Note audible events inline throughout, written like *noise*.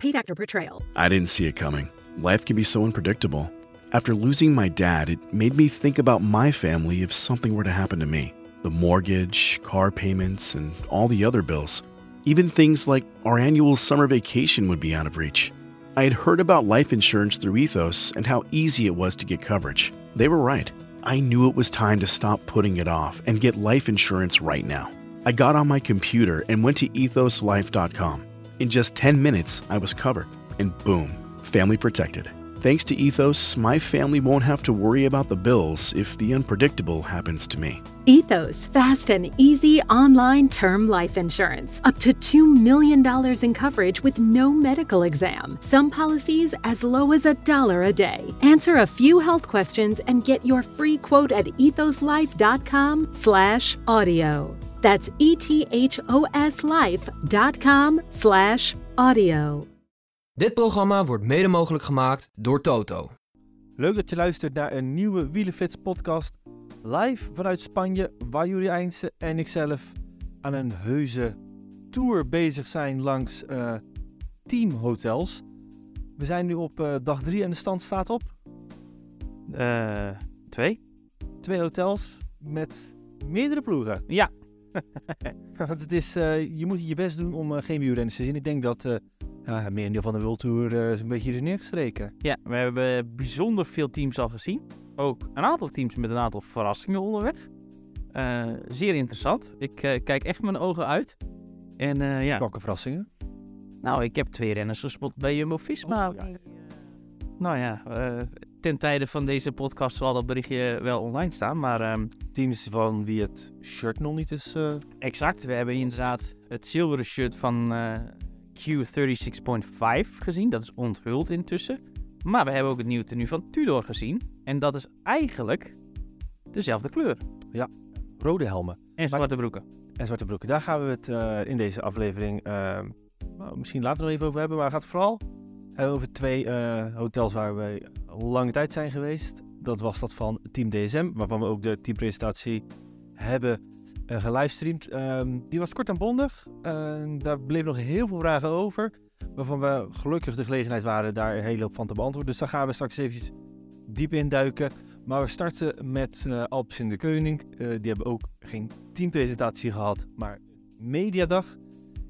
Paid actor portrayal. I didn't see it coming. Life can be so unpredictable. After losing my dad, it made me think about my family if something were to happen to me the mortgage, car payments, and all the other bills. Even things like our annual summer vacation would be out of reach. I had heard about life insurance through Ethos and how easy it was to get coverage. They were right. I knew it was time to stop putting it off and get life insurance right now. I got on my computer and went to ethoslife.com. In just 10 minutes, I was covered, and boom, family protected. Thanks to Ethos, my family won't have to worry about the bills if the unpredictable happens to me. Ethos, fast and easy online term life insurance. Up to $2 million in coverage with no medical exam. Some policies as low as a dollar a day. Answer a few health questions and get your free quote at ethoslife.com slash audio. That's ethoslife.com slash audio. Dit programma wordt mede mogelijk gemaakt door Toto. Leuk dat je luistert naar een nieuwe Wielenflits podcast. Live vanuit Spanje, waar Juri Eindse en ikzelf aan een heuse tour bezig zijn langs eh, teamhotels. We zijn nu op eh, dag drie en de stand staat op Eh, twee? twee hotels met meerdere ploegen. Ja. *laughs* Want het is, eh, je moet je best doen om eh, geen wielrenners te zien. Ik denk dat eh ja, het merendeel van de World Tour is een beetje er neergestreken. Ja, we hebben bijzonder veel teams al gezien. Ook een aantal teams met een aantal verrassingen onderweg. Zeer interessant. Ik kijk echt mijn ogen uit. En ja, Welke verrassingen? nou, ik heb twee renners gespot bij Jumbo-Visma. Oh, ja. Nou ja, ten tijde van deze podcast zal dat berichtje wel online staan. Maar ehm, Teams van wie het shirt nog niet is. eh, exact, we hebben inderdaad het zilveren shirt van eh, Q36.5 gezien. Dat is onthuld intussen. Maar we hebben ook het nieuwe tenue van Tudor gezien. En dat is eigenlijk dezelfde kleur. rode helmen. En zwarte broeken. en zwarte broeken. Daar gaan we het eh, in deze aflevering nou, misschien later nog even over hebben. Maar het vooral hebben over twee hotels waar we lange tijd zijn geweest. Dat was dat van Team DSM, waarvan we ook de teampresentatie hebben uh, gelivestreamd. Ehm, die was kort en bondig. Eh, daar bleven nog heel veel vragen over. Waarvan we gelukkig de gelegenheid waren daar een hele hoop van te beantwoorden. Dus daar gaan we straks eventjes diep in duiken. Maar we starten met eh Alpes in de Koning. Eh, die hebben ook geen teampresentatie gehad, maar mediadag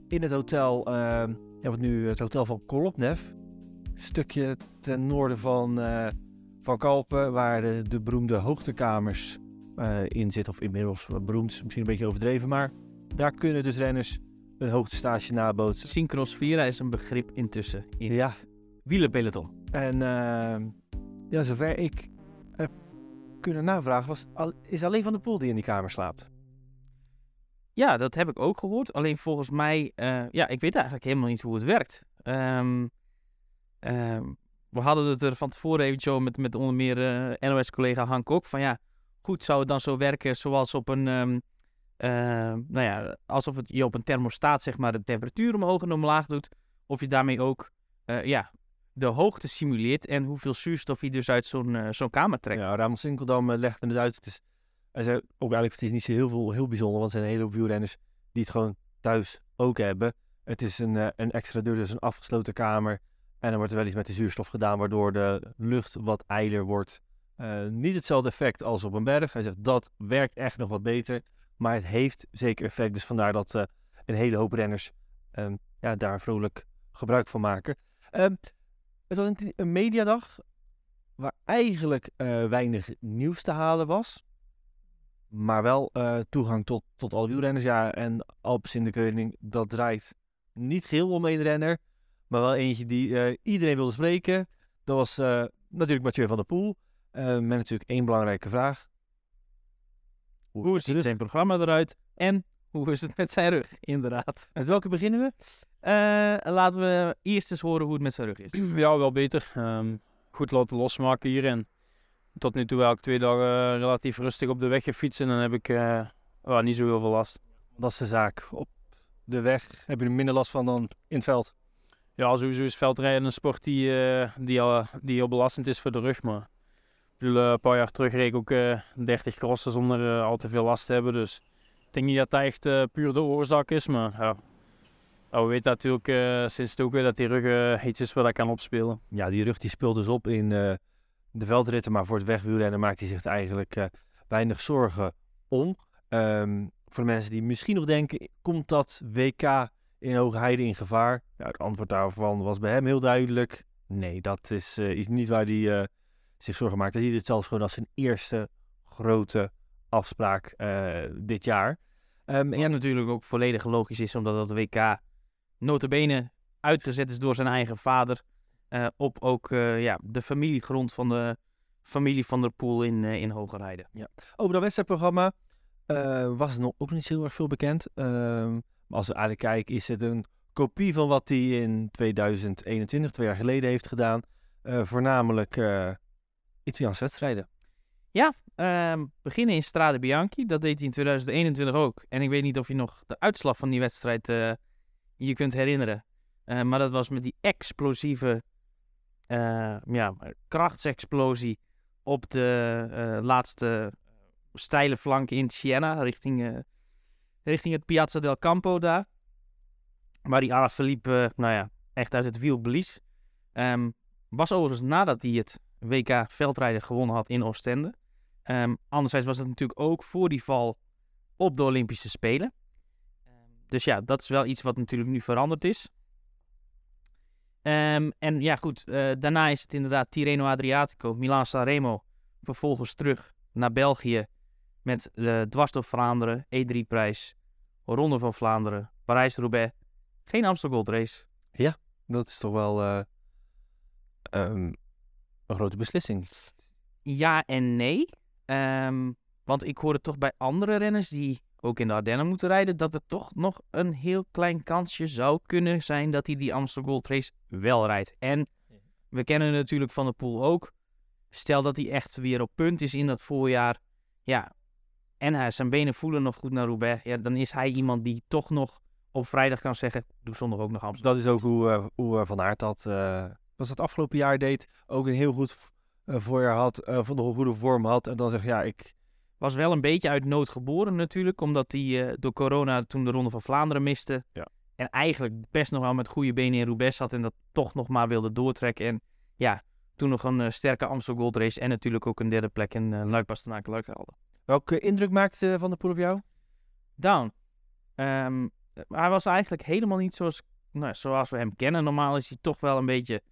in het hotel, eh, ja, wat nu het hotel van Kolopnev. Stukje ten noorden van, eh, van Kalpen, waar de, de beroemde hoogtekamers eh, in zitten. Of inmiddels beroemd, is misschien een beetje overdreven, maar daar kunnen dus renners een hoogtestage nabootsen. Synchros Vira is een begrip intussen in Ja, wielerpeloton. En eh, ja, zover ik heb kunnen navragen, was, al, is alleen Van de Poel die in die kamer slaapt. Ja, dat heb ik ook gehoord. Alleen volgens mij, ja, ik weet eigenlijk helemaal niet hoe het werkt. Ehm, we hadden het er van tevoren eventjes met, met onder meer eh, NOS-collega Han Kok. Van ja, goed, zou het dan zo werken zoals op een, ehm, eh, nou ja, alsof het je op een thermostaat zeg maar de temperatuur omhoog en omlaag doet. Of je daarmee ook, eh, ja, de hoogte simuleert en hoeveel zuurstof je dus uit zo'n eh, zo'n kamer trekt. Ja, Ramon Sinkeldam legde het uit. Het is, hij zei ook eigenlijk, het is niet zo heel, veel, heel bijzonder, want er zijn een hele hoop wielrenners die het gewoon thuis ook hebben. Het is een, een extra deur, dus een afgesloten kamer. En dan wordt er wel iets met de zuurstof gedaan, waardoor de lucht wat ijler wordt. Eh, niet hetzelfde effect als op een berg. Hij zegt dat werkt echt nog wat beter, maar het heeft zeker effect. Dus vandaar dat eh, een hele hoop renners ehm, ja, daar vrolijk gebruik van maken. Ehm, het was een, mediadag waar eigenlijk eh, weinig nieuws te halen was. Maar wel toegang tot, tot alle wielrenners. Ja, en Alpes in de Koning, dat draait niet geheel om één renner. Maar wel eentje die eh, iedereen wilde spreken. Dat was eh, natuurlijk Mathieu van der Poel. Eh, met natuurlijk één belangrijke vraag. Hoe ziet zijn programma eruit en hoe is het met zijn rug, *laughs* inderdaad. Met welke beginnen we? Eh, laten we eerst eens horen hoe het met zijn rug is. *clears throat* Ja, wel beter. Ehm, goed laten losmaken hierin. Tot nu toe wel ik twee dagen relatief rustig op de weg gefietst en dan heb ik eh, niet zo heel veel last. Dat is de zaak. Op de weg heb je er minder last van dan in het veld. Ja, sowieso is veldrijden een sport die, eh, die, al, die heel belastend is voor de rug. Maar ik bedoel, eh, een paar jaar terug reed ik ook eh 30 crossen zonder eh, al te veel last te hebben. Dus ik denk niet dat dat echt eh, puur de oorzaak is. Maar ja, we weten natuurlijk eh, sinds het ook weer dat die rug iets is waar hij kan opspelen. Ja, die rug die speelt dus op in de veldritten, maar voor het wegwielrennen maakt hij zich eigenlijk weinig zorgen om. Um, voor de mensen die misschien nog denken, komt dat WK in Hoogheide in gevaar? Ja, het antwoord daarvan was bij hem heel duidelijk. Nee, dat is, is niet waar hij zich zorgen maakt. Hij ziet het zelfs gewoon als zijn eerste grote afspraak dit jaar. Um, en ja, natuurlijk ook volledig logisch is, omdat dat WK notabene uitgezet is door zijn eigen vader. Op ook ja, de familiegrond van de familie van der Poel in, in Hogerheide. Ja. Over dat wedstrijdprogramma was nog ook niet zo heel erg veel bekend. Ehm, maar als we eigenlijk kijken, is het een kopie van wat hij in 2021, twee jaar geleden, heeft gedaan. voornamelijk Italiaanse wedstrijden. Ja, um, beginnen in Strade Bianchi. Dat deed hij in 2021 ook. En ik weet niet of je nog de uitslag van die wedstrijd je kunt herinneren. Uh, maar dat was met die explosieve uh, ja, krachtsexplosie op de uh, laatste steile flank in Siena, richting, richting het Piazza del Campo daar. Waar die Alaphilippe, nou ja, echt uit het wiel blies. Um, was overigens nadat hij het WK veldrijden gewonnen had in Oostende. Um, anderzijds was het natuurlijk ook voor die val op de Olympische Spelen. Dus ja, dat is wel iets wat natuurlijk nu veranderd is. Um, en ja, goed. Uh, daarna is het inderdaad Tirreno Adriatico, Milan Sanremo. Vervolgens terug naar België met de Dwars door Vlaanderen, E3-prijs, Ronde van Vlaanderen, Parijs-Roubaix. Geen Amstel Gold Race. Ja, dat is toch wel uh, um, een grote beslissing. Ja en nee. Um, want ik hoorde toch bij andere renners die ook in de Ardennen moeten rijden, dat er toch nog een heel klein kansje zou kunnen zijn dat hij die Amsterdam Gold Race wel rijdt. En we kennen natuurlijk van de pool ook. Stel dat hij echt weer op punt is in dat voorjaar. Ja, en hij, zijn benen voelen nog goed naar Roubaix. Ja, dan is hij iemand die toch nog op vrijdag kan zeggen, doe zondag ook nog Amsterdam. Dat is ook hoe, uh, hoe uh, Van Aert dat, uh, was het afgelopen jaar deed. Ook een heel goed voorjaar had, van nog een goede vorm had. En dan zeg ja, ik, was wel een beetje uit nood geboren natuurlijk, omdat hij door corona toen de Ronde van Vlaanderen miste. Ja. En eigenlijk best nog wel met goede benen in Roubaix zat en dat toch nog maar wilde doortrekken. En ja, toen nog een uh, sterke Amstel Gold Race en natuurlijk ook een derde plek in uh, Luik Bastenaken Luik. Welke indruk maakte Van der Poel op jou? Down. Um, hij was eigenlijk helemaal niet zoals, nou, zoals we hem kennen. Normaal is hij toch wel een beetje,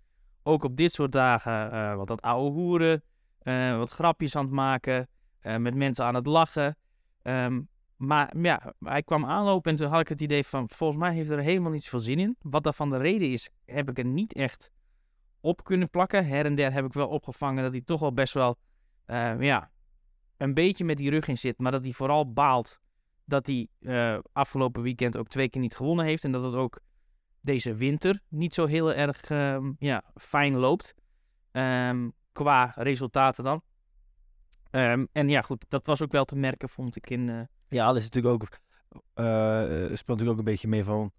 ook op dit soort dagen, wat dat oude hoeren, wat grapjes aan het maken. Met mensen aan het lachen. Um, maar ja, hij kwam aanlopen en toen had ik het idee van, volgens mij heeft er helemaal niet zoveel zin in. Wat daarvan de reden is, heb ik er niet echt op kunnen plakken. Her en der heb ik wel opgevangen dat hij toch wel best wel, ja, een beetje met die rug in zit. Maar dat hij vooral baalt dat hij uh, afgelopen weekend ook twee keer niet gewonnen heeft. En dat het ook deze winter niet zo heel erg uh, ja, fijn loopt. Um, qua resultaten dan. Um, en ja, goed, dat was ook wel te merken, vond ik in. Uh... Ja, dat is natuurlijk ook. Uh, speelt natuurlijk ook een beetje mee van.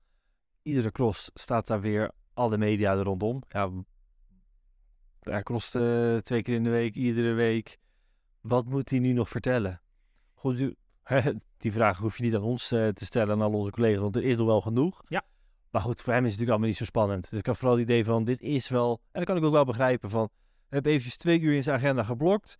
Iedere cross staat daar weer alle media er rondom. Ja, cross twee keer in de week, iedere week. Wat moet hij nu nog vertellen? Goed, *laughs* die vraag hoef je niet aan ons te stellen, aan al onze collega's, want er is nog wel genoeg. Ja. Maar goed, voor hem is het natuurlijk allemaal niet zo spannend. Dus ik had vooral het idee van, dit is wel... En dat kan ik ook wel begrijpen van... heb eventjes twee uur in zijn agenda geblokt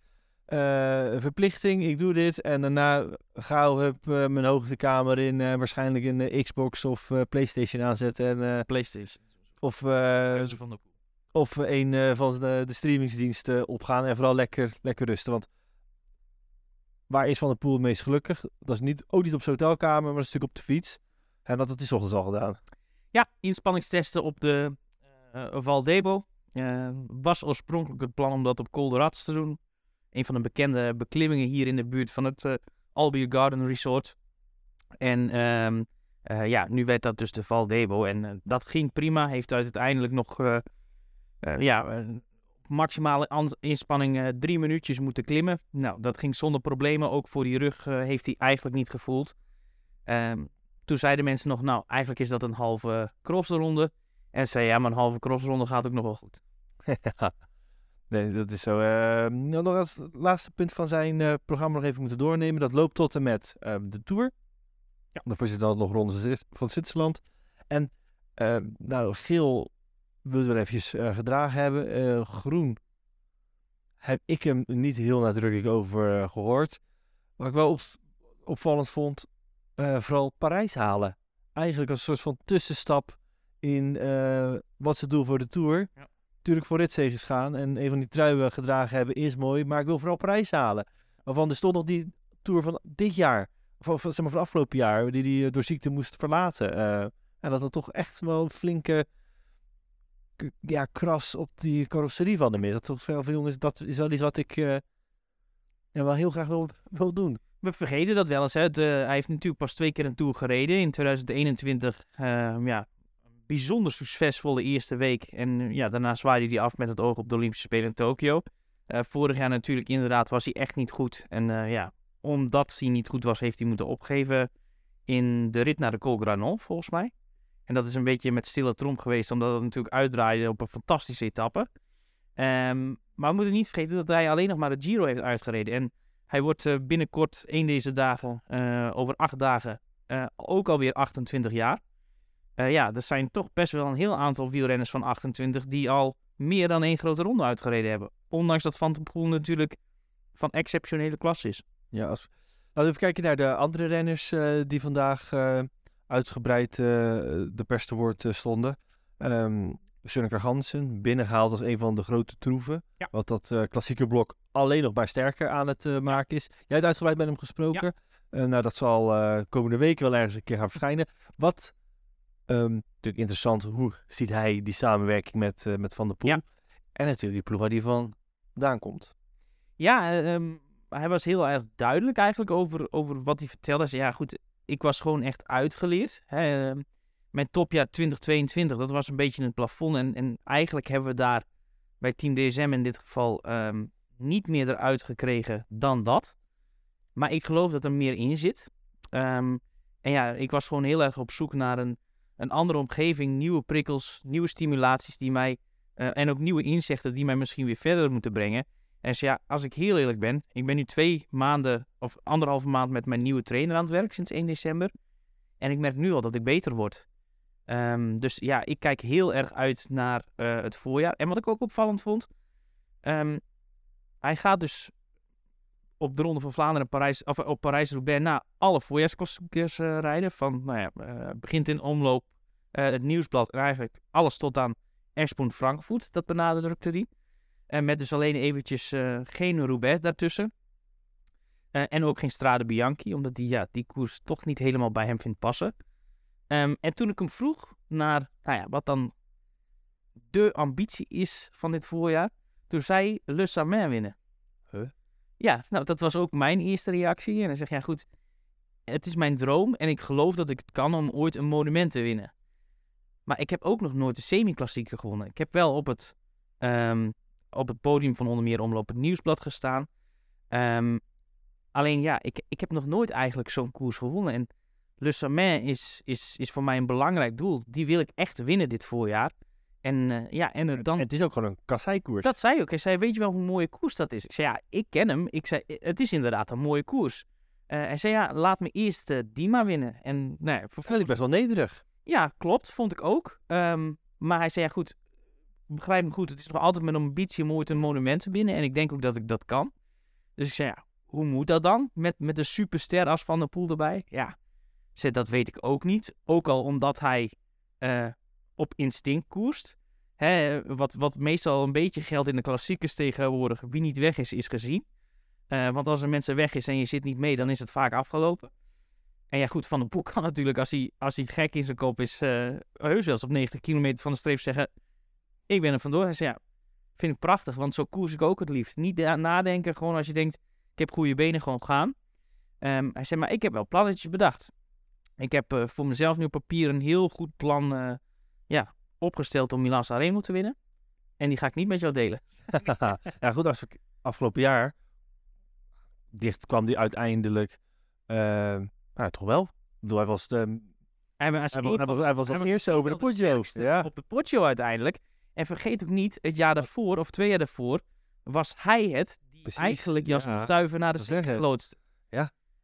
uh, verplichting, ik doe dit. En daarna gauw heb uh, mijn hoogtekamer in, uh, waarschijnlijk in de Xbox of Playstation aanzetten. En, Playstation. Of, van de of een van de, de streamingsdiensten opgaan en vooral lekker, lekker rusten. Want waar is Van de Poel het meest gelukkig? Dat is niet, ook niet op zijn hotelkamer, maar een stuk op de fiets. En dat had hij ochtends al gedaan. Ja, inspanningstesten op de Val Debo. was oorspronkelijk het plan om dat op Colderats te doen een van de bekende beklimmingen hier in de buurt van het uh, Garden Resort. En uh, ja, nu werd dat dus de Val Debo. En uh, dat ging prima. Heeft uiteindelijk nog ja, maximale inspanning drie minuutjes moeten klimmen. Nou, dat ging zonder problemen. Ook voor die rug heeft hij eigenlijk niet gevoeld. Um, toen zeiden mensen nog, nou, eigenlijk is dat een halve crossronde. En zei, ja, maar een halve crossronde gaat ook nog wel goed. *laughs* Nee, dat is zo. Uh, nog als laatste punt van zijn programma nog even moeten doornemen. Dat loopt tot en met uh, de Tour. Ja. Daarvoor zit dan nog ronde van Zwitserland. En Eh, nou, geel we eventjes eh, gedragen hebben. Eh, groen heb ik hem niet heel nadrukkelijk over eh, gehoord. Wat ik wel op, opvallend vond, vooral Parijs halen. Eigenlijk als een soort van tussenstap in wat ze doen voor de Tour. Ja. Natuurlijk voor ritzegens gaan en een van die truien gedragen hebben is mooi. Maar ik wil vooral Parijs halen. Waarvan er stond nog die Tour van dit jaar, van, van, zeg maar van afgelopen jaar, die hij door ziekte moest verlaten. En dat er toch echt wel een flinke ja, kras op die carrosserie van hem is. Dat toch veel van jongens, dat is wel iets wat ik eh, wel heel graag wil, wil doen. We vergeten dat wel eens. Hè. Hij heeft natuurlijk pas twee keer een Tour gereden. In 2021, ehm, ja, bijzonder succesvolle eerste week. En ja, daarna zwaaide hij af met het oog op de Olympische Spelen in Tokio. Eh, vorig jaar natuurlijk inderdaad was hij echt niet goed. En eh, ja, omdat hij niet goed was, heeft hij moeten opgeven in de rit naar de Col Granon, volgens mij. En dat is een beetje met stille trom geweest, omdat het natuurlijk uitdraaide op een fantastische etappe. Ehm, maar we moeten niet vergeten dat hij alleen nog maar de Giro heeft uitgereden. En hij wordt eh, binnenkort, één deze dagen, eh, over acht dagen, eh, ook alweer 28 jaar. Ja, er zijn toch best wel een heel aantal wielrenners van 28 die al meer dan één grote ronde uitgereden hebben. Ondanks dat Van der Poel natuurlijk van exceptionele klasse is. Ja, als... Laten we even kijken naar de andere renners die vandaag uitgebreid eh, de pers te woord eh, stonden. Um, Sunneker Hansen, binnengehaald als een van de grote troeven. Ja. Wat dat eh, klassieke blok alleen nog maar sterker aan het maken is. Jij hebt uitgebreid met hem gesproken. Nou, dat zal komende week wel ergens een keer gaan verschijnen. Wat, ehm, natuurlijk interessant, hoe ziet hij die samenwerking met, met Van der Poel? Ja. En natuurlijk die ploeg waar die vandaan komt. Ja, eh, ehm, hij was heel erg duidelijk eigenlijk over, over wat hij vertelde. Hij zei, ja goed, ik was gewoon echt uitgeleerd. Hè, ehm, mijn topjaar 2022, dat was een beetje het plafond. En, en eigenlijk hebben we daar bij Team DSM in dit geval ehm, niet meer eruit gekregen dan dat. Maar ik geloof dat er meer in zit. Ehm, en ja, ik was gewoon heel erg op zoek naar een, een andere omgeving, nieuwe prikkels, nieuwe stimulaties die mij... eh, en ook nieuwe inzichten die mij misschien weer verder moeten brengen. En zei, ja, als ik heel eerlijk ben, ik ben nu twee maanden of anderhalve maand met mijn nieuwe trainer aan het werk sinds 1 december. En ik merk nu al dat ik beter word. Ehm, dus ja, ik kijk heel erg uit naar eh, het voorjaar. En wat ik ook opvallend vond, ehm, hij gaat dus op de Ronde van Vlaanderen en Parijs, of eh, op Parijs-Roubaix na alle voorjaarsklassiekers eh, rijden. Van, nou ja, begint in omloop, het nieuwsblad en eigenlijk alles tot aan Erspoen Frankfurt. Dat benadrukte hij. En met dus alleen eventjes eh, geen Roubaix daartussen. Eh, en ook geen Strade Bianchi, omdat die, ja, die koers toch niet helemaal bij hem vindt passen. Ehm, en toen ik hem vroeg naar nou ja, wat dan de ambitie is van dit voorjaar, toen zei Le Samin winnen. Huh? Ja, nou dat was ook mijn eerste reactie. En dan zeg je, ja goed, het is mijn droom en ik geloof dat ik het kan om ooit een monument te winnen. Maar ik heb ook nog nooit de semi-klassieker gewonnen. Ik heb wel op het, ehm, op het podium van onder meer Omloop het Nieuwsblad gestaan. Ehm, alleen ja, ik, ik heb nog nooit eigenlijk zo'n koers gewonnen. En Le Samin is, is, is voor mij een belangrijk doel. Die wil ik echt winnen dit voorjaar. En eh, ja, en er dan... Het is ook gewoon een kasseikoers. Dat zei hij ook. Hij zei, weet je wel hoe mooie koers dat is? Ik zei, ja, ik ken hem. Ik zei, het is inderdaad een mooie koers. Eh, hij zei, ja, laat me eerst eh, die maar winnen. En nou ja, ik best wel nederig. Ja, klopt. Vond ik ook. Ehm, maar hij zei, ja goed, begrijp me goed. Het is nog altijd mijn ambitie om ooit een monument te winnen. En ik denk ook dat ik dat kan. Dus ik zei, ja, hoe moet dat dan? Met, met een superster als Van der Poel erbij? Ja, zei, dat weet ik ook niet. Ook al omdat hij eh, op instinct koerst. Hè, wat, wat meestal een beetje geldt in de klassiekers tegenwoordig. Wie niet weg is, is gezien. Eh, want als er mensen weg is en je zit niet mee, dan is het vaak afgelopen. En ja, goed, Van der Poel kan natuurlijk, als hij, als hij gek in zijn kop is, eh heus wel eens op 90 kilometer van de streep zeggen: Ik ben er vandoor. Hij zei: Ja, vind ik prachtig, want zo koers ik ook het liefst. Niet na- nadenken, gewoon als je denkt: Ik heb goede benen, gewoon gaan. Ehm, hij zei: Maar ik heb wel plannetjes bedacht. Ik heb eh, voor mezelf nu op papier een heel goed plan eh, ja, opgesteld om Milan Sanremo te winnen. En die ga ik niet met jou delen. *laughs* ja, goed, als ik afgelopen jaar dicht kwam die uiteindelijk. eh, nou, toch wel. Ik bedoel, hij was, de, Hij, was, hij, was- hij was, hij was als eerste over de sterkste Ja. Op de potje uiteindelijk. En vergeet ook niet, het jaar daarvoor, of twee jaar daarvoor, was hij het die Precies, eigenlijk Jasper ja. Stuyven naar de zee geloodst.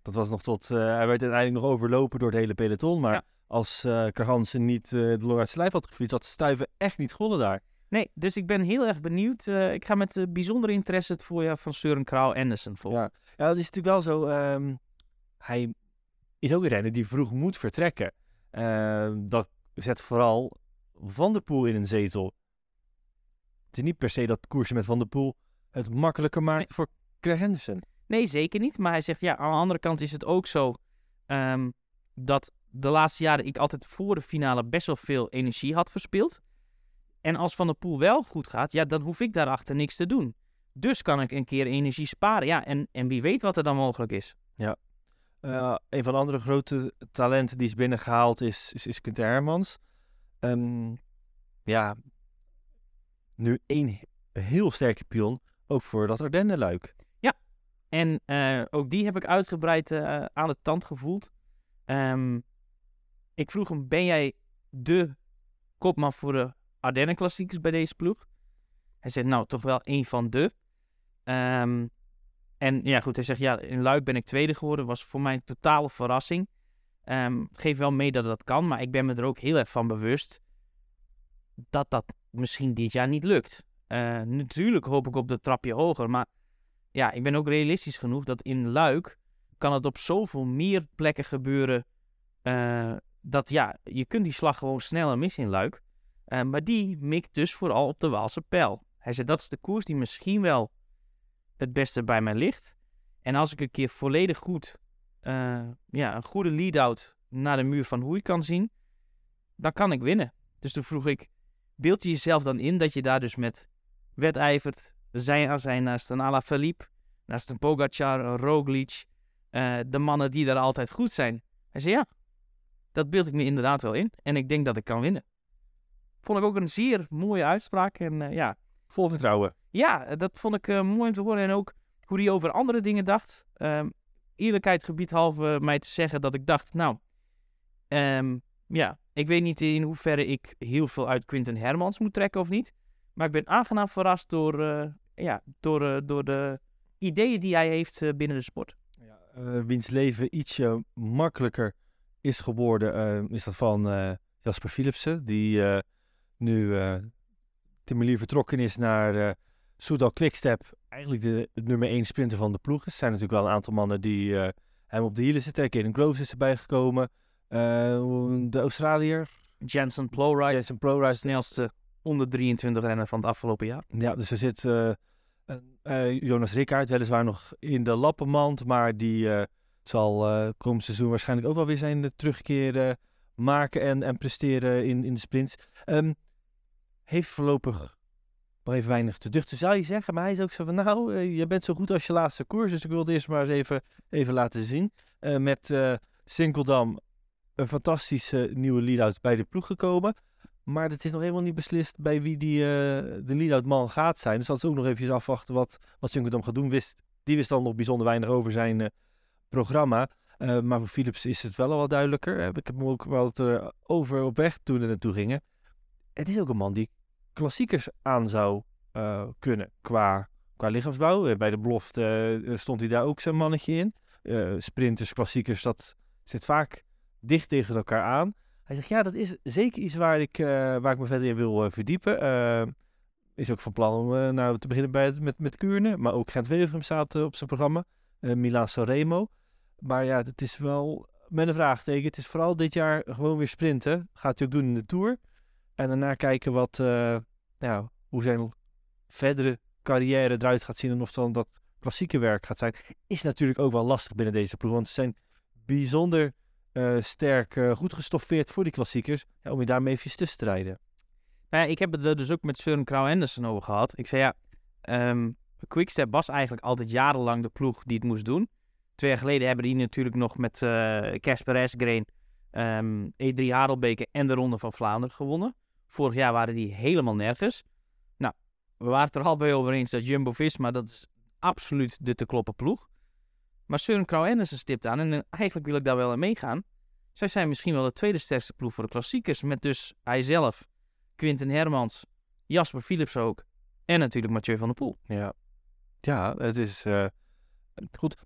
Dat was nog tot. eh, hij werd uiteindelijk nog overlopen door het hele peloton. Maar Ja. als uh, Kragansen niet uh, de Longaardse Lijf had gefietst, had Stuiven echt niet gewonnen daar. Nee, dus ik ben heel erg benieuwd. Uh, ik ga met uh, bijzondere interesse het voorjaar van Søren Krauw Andersen volgen. Ja. ja, dat is natuurlijk wel zo. Um, hij is ook een renner die vroeg moet vertrekken. Uh, dat zet vooral Van der Poel in een zetel. Het is niet per se dat koersen met Van der Poel het makkelijker maakt nee. voor Craig Henderson. Nee, zeker niet. Maar hij zegt, ja, aan de andere kant is het ook zo um, dat de laatste jaren ik altijd voor de finale best wel veel energie had verspeeld. En als Van der Poel wel goed gaat, ja, dan hoef ik daarachter niks te doen. Dus kan ik een keer energie sparen. Ja, en, en wie weet wat er dan mogelijk is. Ja. Uh, een van de andere grote talenten die is binnengehaald is, is, is Quinten Hermans. Um, ja, nu één heel sterke pion, ook voor dat Ardennenluik. Ja, en uh, ook die heb ik uitgebreid uh, aan de tand gevoeld. Um, ik vroeg hem, ben jij de kopman voor de Ardennen Klassiekers bij deze ploeg? Hij zegt, nou, toch wel een van de. Um, en ja, goed, hij zegt, ja, in Luik ben ik tweede geworden. Was voor mij een totale verrassing. Het geeft wel mee dat dat kan, maar ik ben me er ook heel erg van bewust dat dat misschien dit jaar niet lukt. Uh, natuurlijk hoop ik op de trapje hoger, maar ja, ik ben ook realistisch genoeg dat in Luik kan het op zoveel meer plekken gebeuren. Uh, dat ja, je kunt die slag gewoon sneller missen in Luik. Uh, maar die mikt dus vooral op de Waalse pijl. Hij zei, dat is de koers die misschien wel het beste bij mij ligt. En als ik een keer volledig goed, ja, een goede lead-out naar de muur van Hoei kan zien, dan kan ik winnen. Dus toen vroeg ik, beeld je jezelf dan in dat je daar dus met wedijvert, zij aan zijn naast een Ala Philippe, naast een Pogacar, een Roglic, uh, de mannen die daar altijd goed zijn. Hij zei, ja, dat beeld ik me inderdaad wel in. En ik denk dat ik kan winnen. Vond ik ook een zeer mooie uitspraak. En uh, ja. Vol vertrouwen. Ja, dat vond ik uh, mooi om te horen. En ook hoe hij over andere dingen dacht. Um, eerlijkheid gebied halve mij te zeggen dat ik dacht, nou, um, ja, ik weet niet in hoeverre ik heel veel uit Quinten Hermans moet trekken of niet. Maar ik ben aangenaam verrast door, uh, ja, door, uh, door de ideeën die hij heeft uh, binnen de sport. Ja, wiens leven ietsje makkelijker is geworden, is dat van Jasper Philipsen. Die nu Timmerlier vertrokken is naar uh, Soudal Quickstep. Eigenlijk de, nummer 1 sprinter van de ploeg. Er zijn natuurlijk wel een aantal mannen die uh, hem op de hielen zitten. Kaden Groves is erbij gekomen. Uh, de Australiër. Jensen Plowright. Jensen Plowright. Snelste onder 23 renner van het afgelopen jaar. Ja, dus er zit Jonas Rickaert weliswaar nog in de lappenmand. Maar die zal komend seizoen waarschijnlijk ook wel weer zijn terugkeer maken en, en presteren in, in de sprints. Um, heeft voorlopig nog even weinig te duchten, zou je zeggen. Maar hij is ook zo van, nou, je bent zo goed als je laatste koers. Dus ik wil het eerst maar eens even, even laten zien. Uh, met uh, Sinkeldam een fantastische nieuwe lead-out bij de ploeg gekomen. Maar het is nog helemaal niet beslist bij wie die, de lead-out man gaat zijn. Dus dat is ook nog even afwachten wat, wat Sinkeldam gaat doen. Wist, die wist dan nog bijzonder weinig over zijn programma. maar voor Philips is het wel al wat duidelijker. Ik heb hem ook wel over op weg toen we naartoe gingen het is ook een man die klassiekers aan zou kunnen qua, qua lichaamsbouw. Bij de belofte stond hij daar ook zijn mannetje in. sprinters, klassiekers, dat zit vaak dicht tegen elkaar aan. Hij zegt, ja, dat is zeker iets waar ik, waar ik me verder in wil verdiepen. is ook van plan om nou, te beginnen bij het, met, met Kuurne. Maar ook Gent Weverum staat op zijn programma. Milan Sanremo. Maar ja, het is wel met een vraagteken. Het is vooral dit jaar gewoon weer sprinten. Gaat hij ook doen in de Tour. En daarna kijken wat, nou, hoe zijn verdere carrière eruit gaat zien en of dan dat klassieke werk gaat zijn. Is natuurlijk ook wel lastig binnen deze ploeg, want ze zijn bijzonder uh, sterk uh, goed gestoffeerd voor die klassiekers, ja, om je daarmee even te rijden. Nou ik heb het er dus ook met Søren Krauw Andersen over gehad. Ik zei ja, um, Quickstep was eigenlijk altijd jarenlang de ploeg die het moest doen. Twee jaar geleden hebben die natuurlijk nog met Casper uh, um, E3 Harelbeke en de Ronde van Vlaanderen gewonnen. Vorig jaar waren die helemaal nergens. Nou, we waren het er al bij over eens dat Jumbo-Visma, dat is absoluut de te kloppen ploeg. Maar Søren Krauw Andersen stipt aan en eh, eigenlijk wil ik daar wel aan meegaan. Zij zijn misschien wel de tweede sterkste ploeg voor de klassiekers. Met dus hijzelf, Quinten Hermans, Jasper Philips ook. En natuurlijk Mathieu van der Poel. Ja, ja het is uh, goed.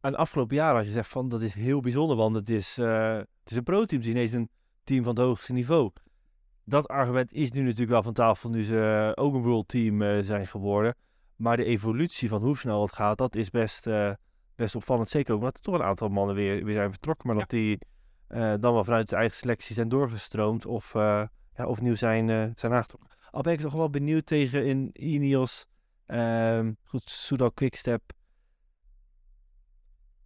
Aan afgelopen jaar had je gezegd van dat is heel bijzonder. Want het is, uh, het is een pro-team die ineens een team van het hoogste niveau. Dat argument is nu natuurlijk wel van tafel nu ze ook een world team eh, zijn geworden. Maar de evolutie van hoe snel het gaat, dat is best, eh, best opvallend. Zeker ook omdat er toch een aantal mannen weer, weer zijn vertrokken. Maar dat die eh, dan wel vanuit de eigen selectie zijn doorgestroomd of eh ja, opnieuw zijn, eh, zijn aangetrokken. Al ben ik toch wel benieuwd tegen in Ineos. ehm goed, Soudal Quickstep.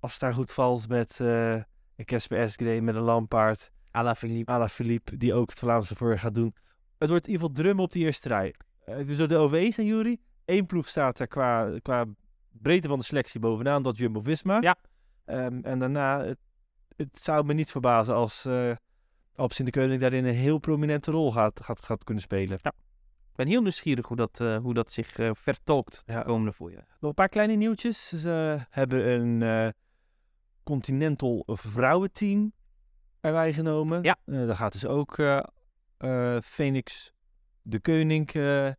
Als het daar goed valt met een Casper Asgreen, met een Lampaard. Ala Philippe. Ala Philippe, die ook het Vlaamse voor gaat doen. Het wordt in ieder geval drummen op die eerste rij. Zullen de OV's zijn jullie. Eén ploeg staat er qua, qua breedte van de selectie bovenaan, dat Jumbo-Visma. Ja. Ehm, en daarna, het, het zou me niet verbazen als uh, Alps in de Koning daarin een heel prominente rol gaat, gaat, gaat kunnen spelen. Ik ben heel nieuwsgierig hoe dat, eh, hoe dat zich eh, vertolkt de Ja. komende voorjaar. Nog een paar kleine nieuwtjes. Ze hebben een Continental vrouwenteam erbij genomen. Ja. Daar gaat dus ook Phoenix de Koning eh,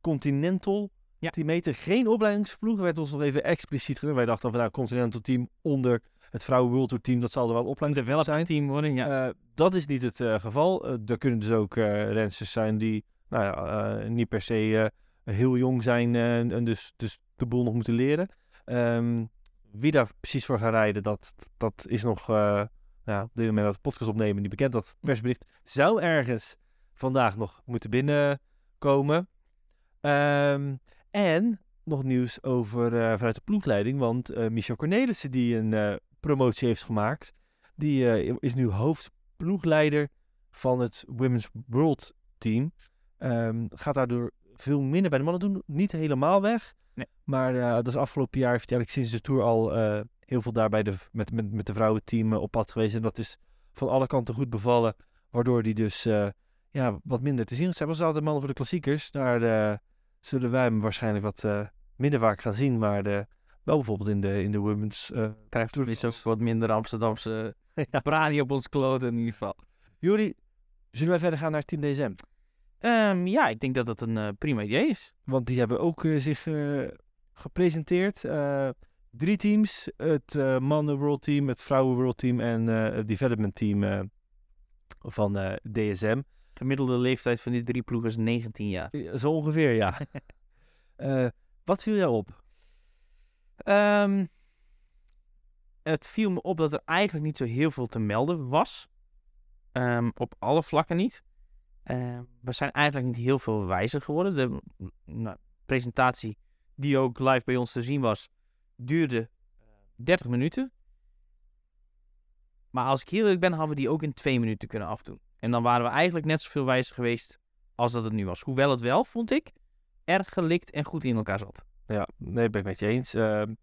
Continental Ja. team heten. Geen opleidingsploeg. Er werd ons nog even expliciet gedaan. Wij dachten van nou, Continental team onder het vrouwen World Tour team. Dat zal er wel een opleidingsploeg zijn. Team worden, ja. Eh, dat is niet het eh, geval. Eh, er kunnen dus ook rensters zijn die nou ja, niet per se heel jong zijn en dus, dus de boel nog moeten leren. Ehm, wie daar precies voor gaat rijden, dat, dat is nog nou, op dit moment dat podcast opnemen, niet bekend. Dat persbericht zou ergens vandaag nog moeten binnenkomen. Ehm, en nog nieuws over eh, vanuit de ploegleiding, want eh, Michel Cornelissen die een eh, promotie heeft gemaakt, die is nu hoofdploegleider van het Women's World Team. Ehm, gaat daardoor veel minder bij de mannen doen. Niet helemaal weg. Nee. Maar dat is afgelopen jaar, heeft hij eigenlijk sinds de Tour al heel veel daarbij de, met, met, met de vrouwenteam op pad geweest. En dat is van alle kanten goed bevallen. Waardoor die dus ja, wat minder te zien is. Hij was altijd man voor de klassiekers. Daar zullen wij hem waarschijnlijk wat eh, minder vaak gaan zien. Maar eh, wel bijvoorbeeld in de, in de women's Krijgt Tour. is ook wat minder Amsterdamse *laughs* Ja. brani op ons kloten in ieder geval. Jury, zullen wij verder gaan naar Team DSM? Ehm, ja, ik denk dat dat een eh, prima idee is. Want die hebben ook eh, zich eh, gepresenteerd. Drie teams. Het mannen world team, het vrouwen world team en het development team van DSM. Gemiddelde leeftijd van die drie ploegen is 19 jaar. Eh, Zo ongeveer, ja. *laughs* Eh, wat viel jou op? Ehm, het viel me op dat er eigenlijk niet zo heel veel te melden was. Ehm, op alle vlakken niet. Ehm, we zijn eigenlijk niet heel veel wijzer geworden. De nou, presentatie die ook live bij ons te zien was, duurde 30 minuten. Maar als ik eerlijk ben, hadden we die ook in twee minuten kunnen afdoen. En dan waren we eigenlijk net zoveel wijzer geweest als dat het nu was. Hoewel het wel, vond ik, erg gelikt en goed in elkaar zat. Ja, nee, ben ik met je eens. Ehm,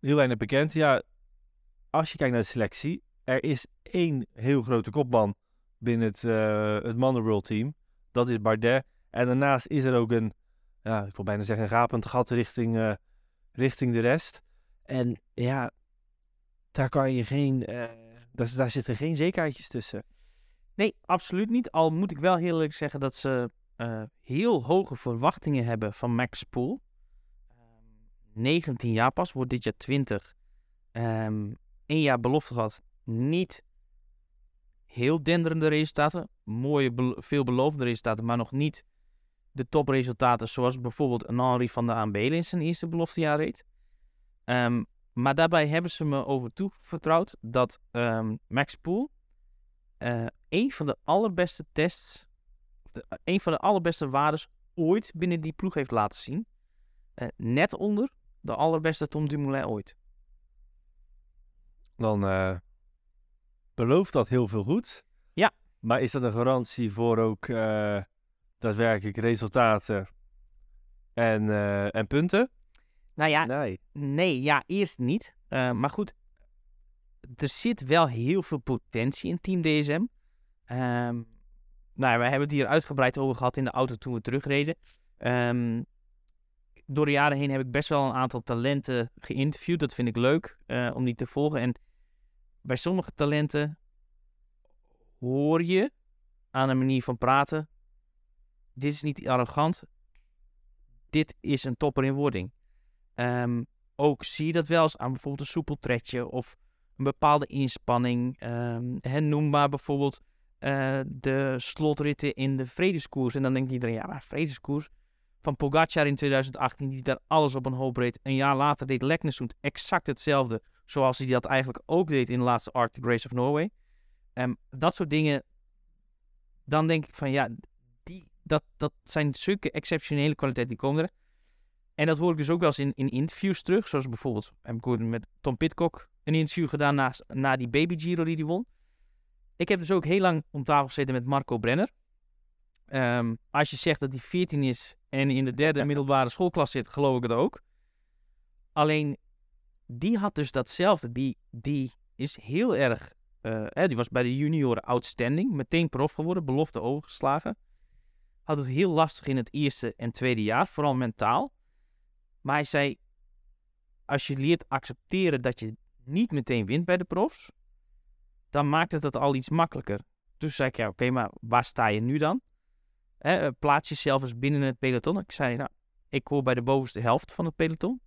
heel weinig bekend. Ja, als je kijkt naar de selectie, er is één heel grote kopman binnen het, eh het world team. Dat is Bardet. En daarnaast is er ook een, ja, ik wil bijna zeggen, een gapend gat richting, eh, richting de rest. En ja, daar kan je geen, eh, daar, daar zitten geen zekerheidjes tussen. Nee, absoluut niet. Al moet ik wel heel eerlijk zeggen dat ze eh, heel hoge verwachtingen hebben van Max. Ehm, 19 jaar pas, wordt dit jaar 20. Eén jaar belofte gehad. Niet heel denderende resultaten. Mooie, belo- veelbelovende resultaten, maar nog niet de topresultaten zoals bijvoorbeeld Henri van der Aambelen in zijn eerste beloftejaar reed. Ehm, maar daarbij hebben ze me over toevertrouwd dat ehm, Max Poel eh, een van de allerbeste tests, of de, eh, een van de allerbeste waardes ooit binnen die ploeg heeft laten zien. Eh, net onder de allerbeste Tom Dumoulin ooit. Dan belooft dat heel veel goed. Ja. Maar is dat een garantie voor ook daadwerkelijk resultaten en, en punten? Nou ja, Nee. nee, ja, eerst niet. Maar goed, er zit wel heel veel potentie in Team DSM. Ehm nou, wij hebben het hier uitgebreid over gehad in de auto toen we terugreden. Ehm, door de jaren heen heb ik best wel een aantal talenten geïnterviewd. Dat vind ik leuk eh, om die te volgen. En bij sommige talenten hoor je aan een manier van praten. Dit is niet arrogant. Dit is een topper in wording. Ehm, ook zie je dat wel eens aan bijvoorbeeld een soepel tredje of een bepaalde inspanning. Ehm, hè, noem maar bijvoorbeeld eh, de slotritten in de vredeskoers. En dan denkt iedereen, ja, maar vredeskoers van Pogacar in 2018, die daar alles op een hoop reed. Een jaar later deed Leknesund exact hetzelfde, zoals hij dat eigenlijk ook deed in de laatste Arctic Race of Norway. Um, dat soort dingen, dan denk ik van ja, die, dat, dat zijn zulke exceptionele kwaliteiten die komen er. En dat hoor ik dus ook wel eens in, in interviews terug, zoals bijvoorbeeld heb ik met Tom Pitcock een interview gedaan na, na die Baby Giro die hij won. Ik heb dus ook heel lang om tafel gezeten met Marco Brenner. Um, als je zegt dat hij 14 is en in de derde *laughs* middelbare schoolklas zit, geloof ik het ook. Alleen, die had dus datzelfde. Die, die is heel erg... Uh, hè, die was bij de junioren outstanding. Meteen prof geworden, belofte overgeslagen. Had het heel lastig in het eerste en tweede jaar, vooral mentaal. Maar hij zei, als je leert accepteren dat je niet meteen wint bij de profs, dan maakt het het al iets makkelijker. Dus zei ik, ja, oké, maar waar sta je nu dan? Hè, eh, plaats jezelf eens binnen het peloton. Ik zei, nou, ik hoor bij de bovenste helft van het peloton.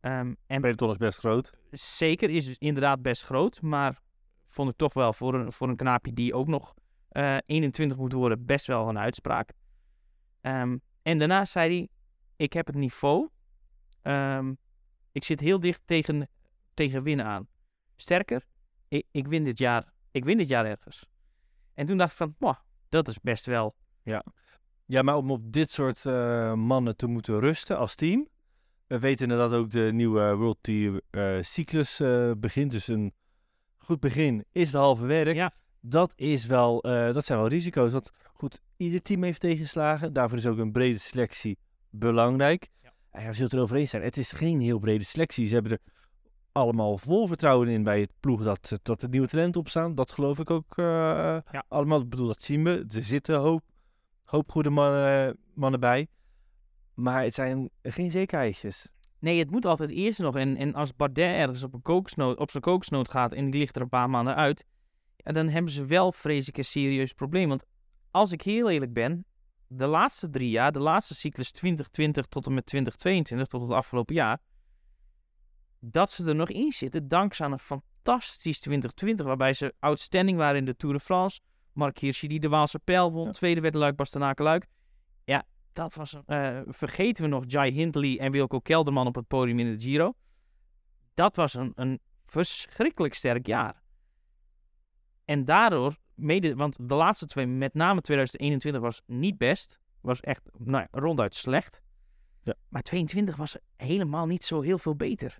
Um, en het peloton is best groot. Zeker, is dus inderdaad best groot. Maar vond ik toch wel voor een, voor een knaapje die ook nog uh, eh, 21 moet worden, best wel een uitspraak. Um, en daarna zei hij, ik heb het niveau. Um, ik zit heel dicht tegen, tegen winnen aan. Sterker, ik, ik, win dit jaar, ik win dit jaar ergens. En toen dacht ik van, dat is best wel ja, ja maar om op dit soort uh, mannen te moeten rusten als team. We weten dat ook de nieuwe World Tour uh, cyclus uh, begint. Dus een goed begin is de halve werk. Ja. Dat, is wel, dat zijn wel risico's. Want goed, ieder team heeft tegenslagen. Daarvoor is ook een brede selectie belangrijk. Ja. En we zullen het erover eens zijn. Het is geen heel brede selectie. Ze hebben er allemaal vol vertrouwen in bij het ploeg dat, dat de nieuwe trend opstaan. Dat geloof ik ook ja. allemaal. Ik bedoel, dat zien we. Er zitten hoop hoop goede mannen, mannen bij. Maar het zijn geen zekerheidjes. Nee, het moet altijd eerst nog. En, en als Bardet ergens op, een kokosnoot, op zijn kokosnoot gaat en die ligt er een paar maanden uit, ja, dan hebben ze wel, vrees ik, een serieus probleem. Want als ik heel eerlijk ben, de laatste drie jaar, de laatste cyclus 2020 tot en met 2022, tot het afgelopen jaar, dat ze er nog in zitten dankzij een fantastisch 2020, waarbij ze outstanding waren in de Tour de France, Mark Hirschi die de Waalse Pijl won. Tweede werd Luik Bastenaken Luik. Ja, dat was... Uh, vergeten we nog Jai Hindley en Wilco Kelderman op het podium in de Giro. Dat was een, een verschrikkelijk sterk jaar. En daardoor, mede, want de laatste twee, met name 2021, was niet best. Was echt nou ja, ronduit slecht. Ja. Maar 22 was helemaal niet zo heel veel beter.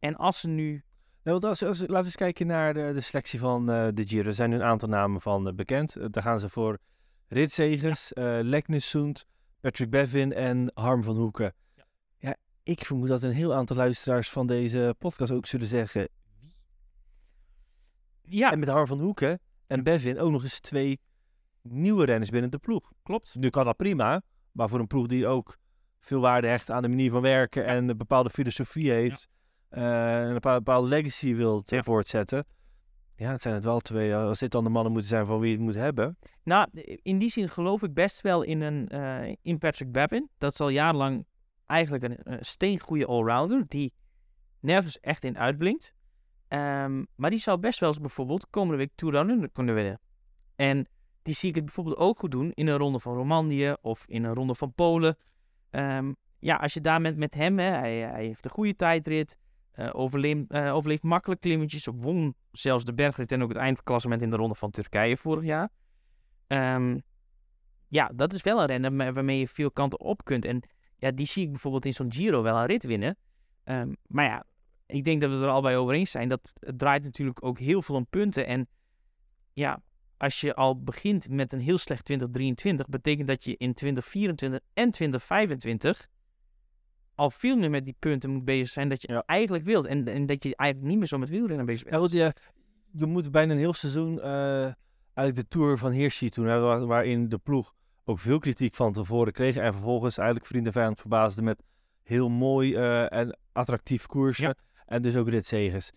En als ze nu nou, als, als, laten we eens kijken naar de, de selectie van uh, de Giro. Er zijn nu een aantal namen van uh, bekend. Uh, daar gaan ze voor ritzegers, uh, Patrick Bevin en Harm van Hoeken. Ja. ja. ik vermoed dat een heel aantal luisteraars van deze podcast ook zullen zeggen... Wie? Ja. En met Harm van Hoeken en Bevin ook nog eens twee nieuwe renners binnen de ploeg. Klopt. Nu kan dat prima, maar voor een ploeg die ook veel waarde hecht aan de manier van werken en een bepaalde filosofie heeft een bepaalde legacy wilt ja. voortzetten. Ja, het zijn het wel twee. Als dit dan de mannen moeten zijn van wie het moet hebben. Nou, in die zin geloof ik best wel in, een, uh, in Patrick Bevin. Dat is al jarenlang eigenlijk een, een steengoede allrounder. Die nergens echt in uitblinkt. Um, maar die zou best wel eens bijvoorbeeld komende week Tour Down kunnen winnen. En die zie ik het bijvoorbeeld ook goed doen in een ronde van Romandie of in een ronde van Polen. Um, ja, als je daar met, met hem, hè, hij, hij heeft een goede tijdrit. Uh, overleeft, uh, overleeft makkelijk klimmetjes. Won zelfs de bergrit en ook het eindklassement in de ronde van Turkije vorig jaar. Um, ja, dat is wel een renner waarmee je veel kanten op kunt. En ja, die zie ik bijvoorbeeld in zo'n Giro wel een rit winnen. Um, maar ja, ik denk dat we er al bij over eens zijn. Dat het draait natuurlijk ook heel veel om punten. En ja, als je al begint met een heel slecht 2023, betekent dat je in 2024 en 2025 al veel meer met die punten moet bezig zijn dat je eigenlijk wilt. En, en dat je eigenlijk niet meer zo met wielrennen bezig bent. Ja, je moet bijna een heel seizoen uh, eigenlijk de Tour van Hirschi toen, waarin de ploeg ook veel kritiek van tevoren kreeg. En vervolgens eigenlijk vrienden vijand verbaasde met heel mooi uh, en attractief koersen. En dus ook ritzegers.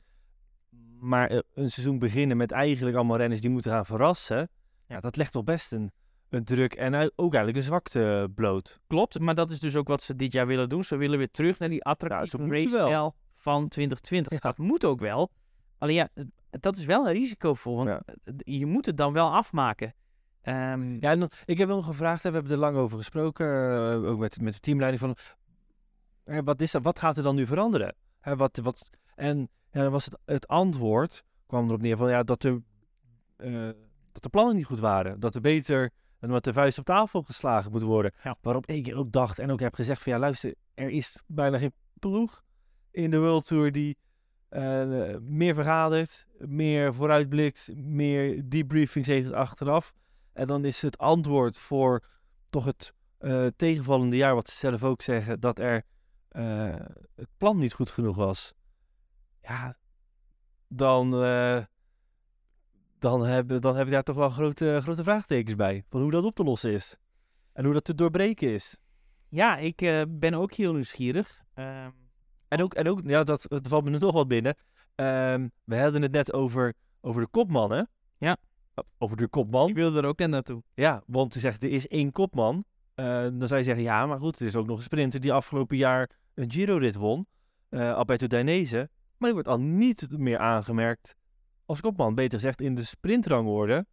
Maar uh, een seizoen beginnen met eigenlijk allemaal renners die moeten gaan verrassen. Ja, dat legt toch best een een druk en ook eigenlijk een zwakte bloot. Klopt, maar dat is dus ook wat ze dit jaar willen doen. Ze willen weer terug naar die attractieve ja, race van 2020. Dat moet ook wel. Alleen ja, dat is wel een risicovol, want Ja. eh, je moet het dan wel afmaken. Ehm, Ja, en dan, ik heb wel nog gevraagd, hè, we hebben er lang over gesproken, eh, ook met, met de teamleiding van, hè, wat is dat, wat gaat er dan nu veranderen? Hè, wat, wat, en ja, dan was het, het antwoord, kwam erop neer van, ja, dat, er, eh, dat de plannen niet goed waren. Dat er beter, en dat de vuist op tafel geslagen moet worden. Ja. Waarop ik ook dacht en ook heb gezegd van, ja, luister, er is bijna geen ploeg in de World Tour die eh, meer vergadert, meer vooruitblikt, meer debriefings heeft achteraf. En dan is het antwoord voor toch het eh, tegenvallende jaar, wat ze zelf ook zeggen, dat er eh, het plan niet goed genoeg was. Ja, dan, dan, heb, dan heb ik daar toch wel grote, grote vraagtekens bij. Van hoe dat op te lossen is. En hoe dat te doorbreken is. ja, ik eh, ben ook heel nieuwsgierig. Ehm, En ook, en ook ja, dat, dat valt me nu nog wat binnen. Ehm, we hadden het net over, over de kopman, hè? Ja. Over de kopman. ik wilde er ook net naartoe. Ja, want je zegt er is één kopman. Eh, dan zou je zeggen, ja, maar goed, er is ook nog een sprinter die afgelopen jaar een Giro-rit won. eh Alberto Dainese. Maar die wordt al niet meer aangemerkt als kopman. Beter gezegd in de sprintrangorde.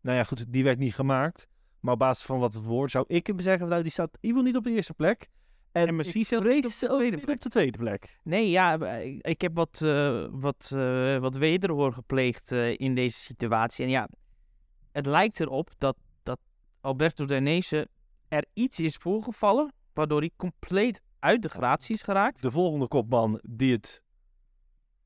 Nou ja, goed, die werd niet gemaakt. Maar op basis van wat woord zou ik hem zeggen, nou, die staat in ieder geval niet op de eerste plek. En, En misschien zelfs niet op de tweede plek. op de tweede plek. Nee, ja, eh, ik- heb wat, eh, wat, eh, wat wederhoor gepleegd in deze situatie. En ja, het lijkt erop dat, dat Alberto Dainese er iets is voorgevallen, waardoor hij compleet uit de gratie is geraakt. de volgende kopman die het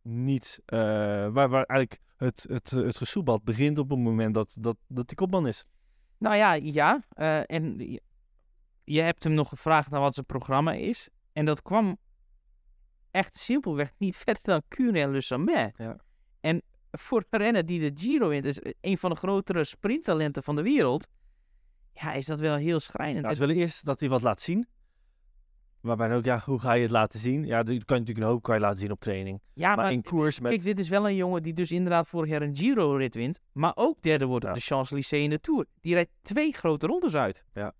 niet, waar, waar eigenlijk het, het, het gesoebad begint op het moment dat, dat, dat die kopman is. Nou ja, ja. eh, en je, hebt hem nog gevraagd naar wat zijn programma is. En dat kwam echt simpelweg niet *laughs* verder dan Kuurne en Le. Ja. En voor een renner die de Giro wint, is een van de grotere sprinttalenten van de wereld. Ja, is dat wel heel schrijnend. Nou, ze willen eerst dat hij wat laat zien. Waarbij ook, ja, hoe ga je het laten zien? Ja, dat kan je natuurlijk een hoop kan je laten zien op training. ja, Maar in koers met... Kijk, dit is wel een jongen die dus inderdaad vorig jaar een Giro-rit wint. Maar ook derde wordt Ja. op de Champs-Élysées in de Tour. Die rijdt twee grote rondes uit. Ja.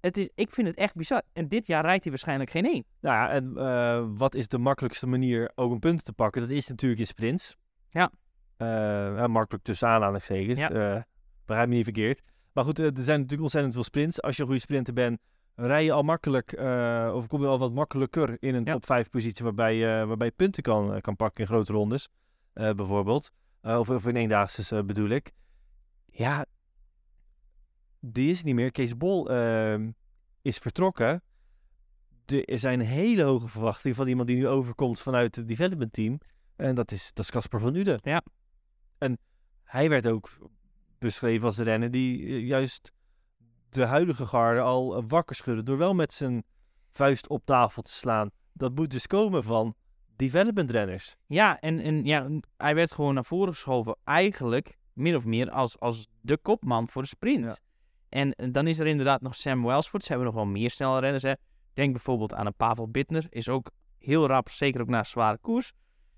Het is, ik vind het echt bizar. En dit jaar rijdt hij waarschijnlijk geen één. Nou ja, en eh, wat is de makkelijkste manier ook een punt te pakken? Dat is natuurlijk in sprints. Ja. Ja, makkelijk tussen aanhalingstekens. Ja. Eh, begrijp me niet verkeerd. Maar goed, er zijn natuurlijk ontzettend veel sprints. Als je een goede sprinter bent, rij je al makkelijk, eh, of kom je al wat makkelijker in een Ja. top 5 positie waarbij, je waarbij je punten kan, eh, kan pakken in grote rondes, eh, bijvoorbeeld. Of, of in eendaagse bedoel ik. Ja, die is niet meer. Kees Bol ehm, is vertrokken. Er zijn hele hoge verwachtingen van iemand die nu overkomt vanuit het development team. En dat is dat is Casper van Uden. Ja. En hij werd ook beschreven als de renner die juist de huidige garde al eh, wakker schudde. Door wel met zijn vuist op tafel te slaan. Dat moet dus komen van development renners. Ja, en, en ja, hij werd gewoon naar voren geschoven. Eigenlijk min of meer als, als de kopman voor de sprint. Ja. En dan is er inderdaad nog Sam Welsford. Ze hebben nog wel meer snelle renners. Hè. Denk bijvoorbeeld aan een Pavel Bittner. Is ook heel rap, zeker ook na een zware koers.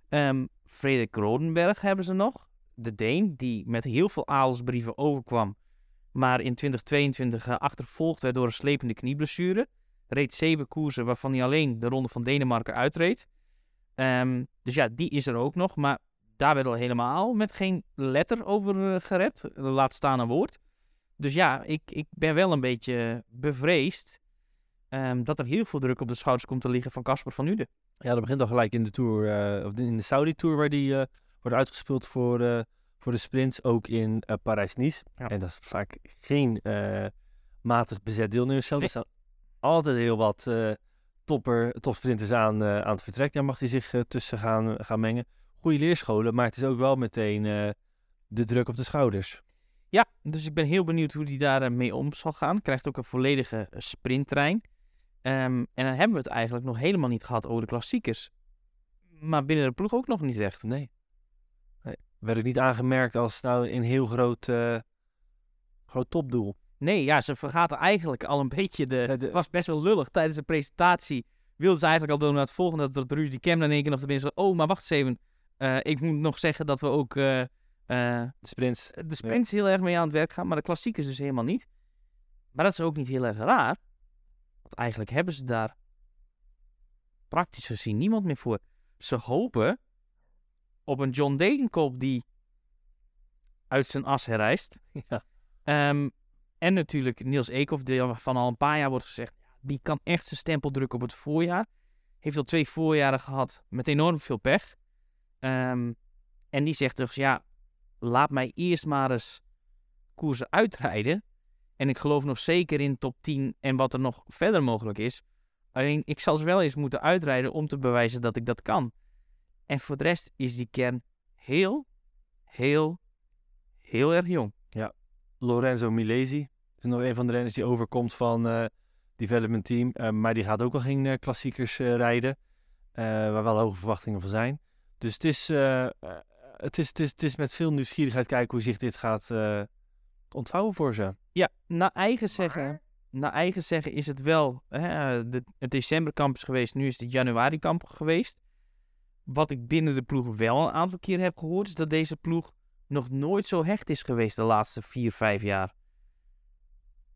Ehm Frederik Rodenberg hebben ze nog. De Deen, die met heel veel adelsbrieven overkwam. Maar in 2022 eh, achtervolgd werd door een slepende knieblessure. Reed zeven koersen waarvan hij alleen de Ronde van Denemarken uitreed. Ehm, dus ja, die is er ook nog. Maar daar werd al helemaal met geen letter over eh, gered. Laat staan een woord. Dus ja, ik, ik ben wel een beetje bevreesd ehm, dat er heel veel druk op de schouders komt te liggen van Casper van Uden. Ja, dat begint al gelijk in de Tour, eh, of in de Saudi Tour, waar die wordt uitgespeeld voor, voor de sprints. Ook in eh, Parijs-Nice. Ja. En dat is vaak geen eh, matig bezet deelnemersveld. Er staan altijd heel wat eh, topper, topsprinters aan, aan het vertrek. Daar mag hij zich tussen gaan, gaan mengen. Goede leerscholen, maar het is ook wel meteen de druk op de schouders. Ja, dus ik ben heel benieuwd hoe hij daar eh, mee om zal gaan. Krijgt ook een volledige sprinttrein. Ehm, en dan hebben we het eigenlijk nog helemaal niet gehad over de klassiekers. Maar binnen de ploeg ook nog niet echt. Nee. Werd ik niet aangemerkt als nou een heel groot, eh, groot topdoel. Nee, ja, ze vergaten eigenlijk al een beetje de... De- Het was best wel lullig. Tijdens de presentatie wilden ze eigenlijk al door naar het volgende... dat er Rudy Kemna in één keer nog tenminste... Oh, maar wacht eens even. Eh, ik moet nog zeggen dat we ook eh, De sprints. de sprints heel erg mee aan het werk gaan... maar de klassiekers dus helemaal niet. Maar dat is ook niet heel erg raar. Want eigenlijk hebben ze daar praktisch gezien niemand meer voor. Ze hopen op een John Degenkolb die uit zijn as herrijst. *laughs* Ja. Ehm, en natuurlijk Niels Eekhoff, die van al een paar jaar wordt gezegd, die kan echt zijn stempel drukken op het voorjaar. Heeft al twee voorjaren gehad met enorm veel pech. Ehm, en die zegt dus, ja, laat mij eerst maar eens koersen uitrijden. En ik geloof nog zeker in top 10 en wat er nog verder mogelijk is. Alleen, ik zal ze wel eens moeten uitrijden om te bewijzen dat ik dat kan. En voor de rest is die kern heel, heel, heel erg jong. Lorenzo Milesi is nog een van de renners die overkomt van eh development team. eh, maar die gaat ook al geen eh, klassiekers eh, rijden. eh, waar wel hoge verwachtingen van zijn. Dus het is, het is, het is, het is met veel nieuwsgierigheid kijken hoe zich dit gaat eh, ontvouwen voor ze. Ja, naar eigen zeggen, naar eigen zeggen is het wel hè, de, het decemberkamp is geweest, nu is het januari kamp geweest. Wat ik binnen de ploeg wel een aantal keer heb gehoord, is dat deze ploeg nog nooit zo hecht is geweest de laatste vier, vijf jaar.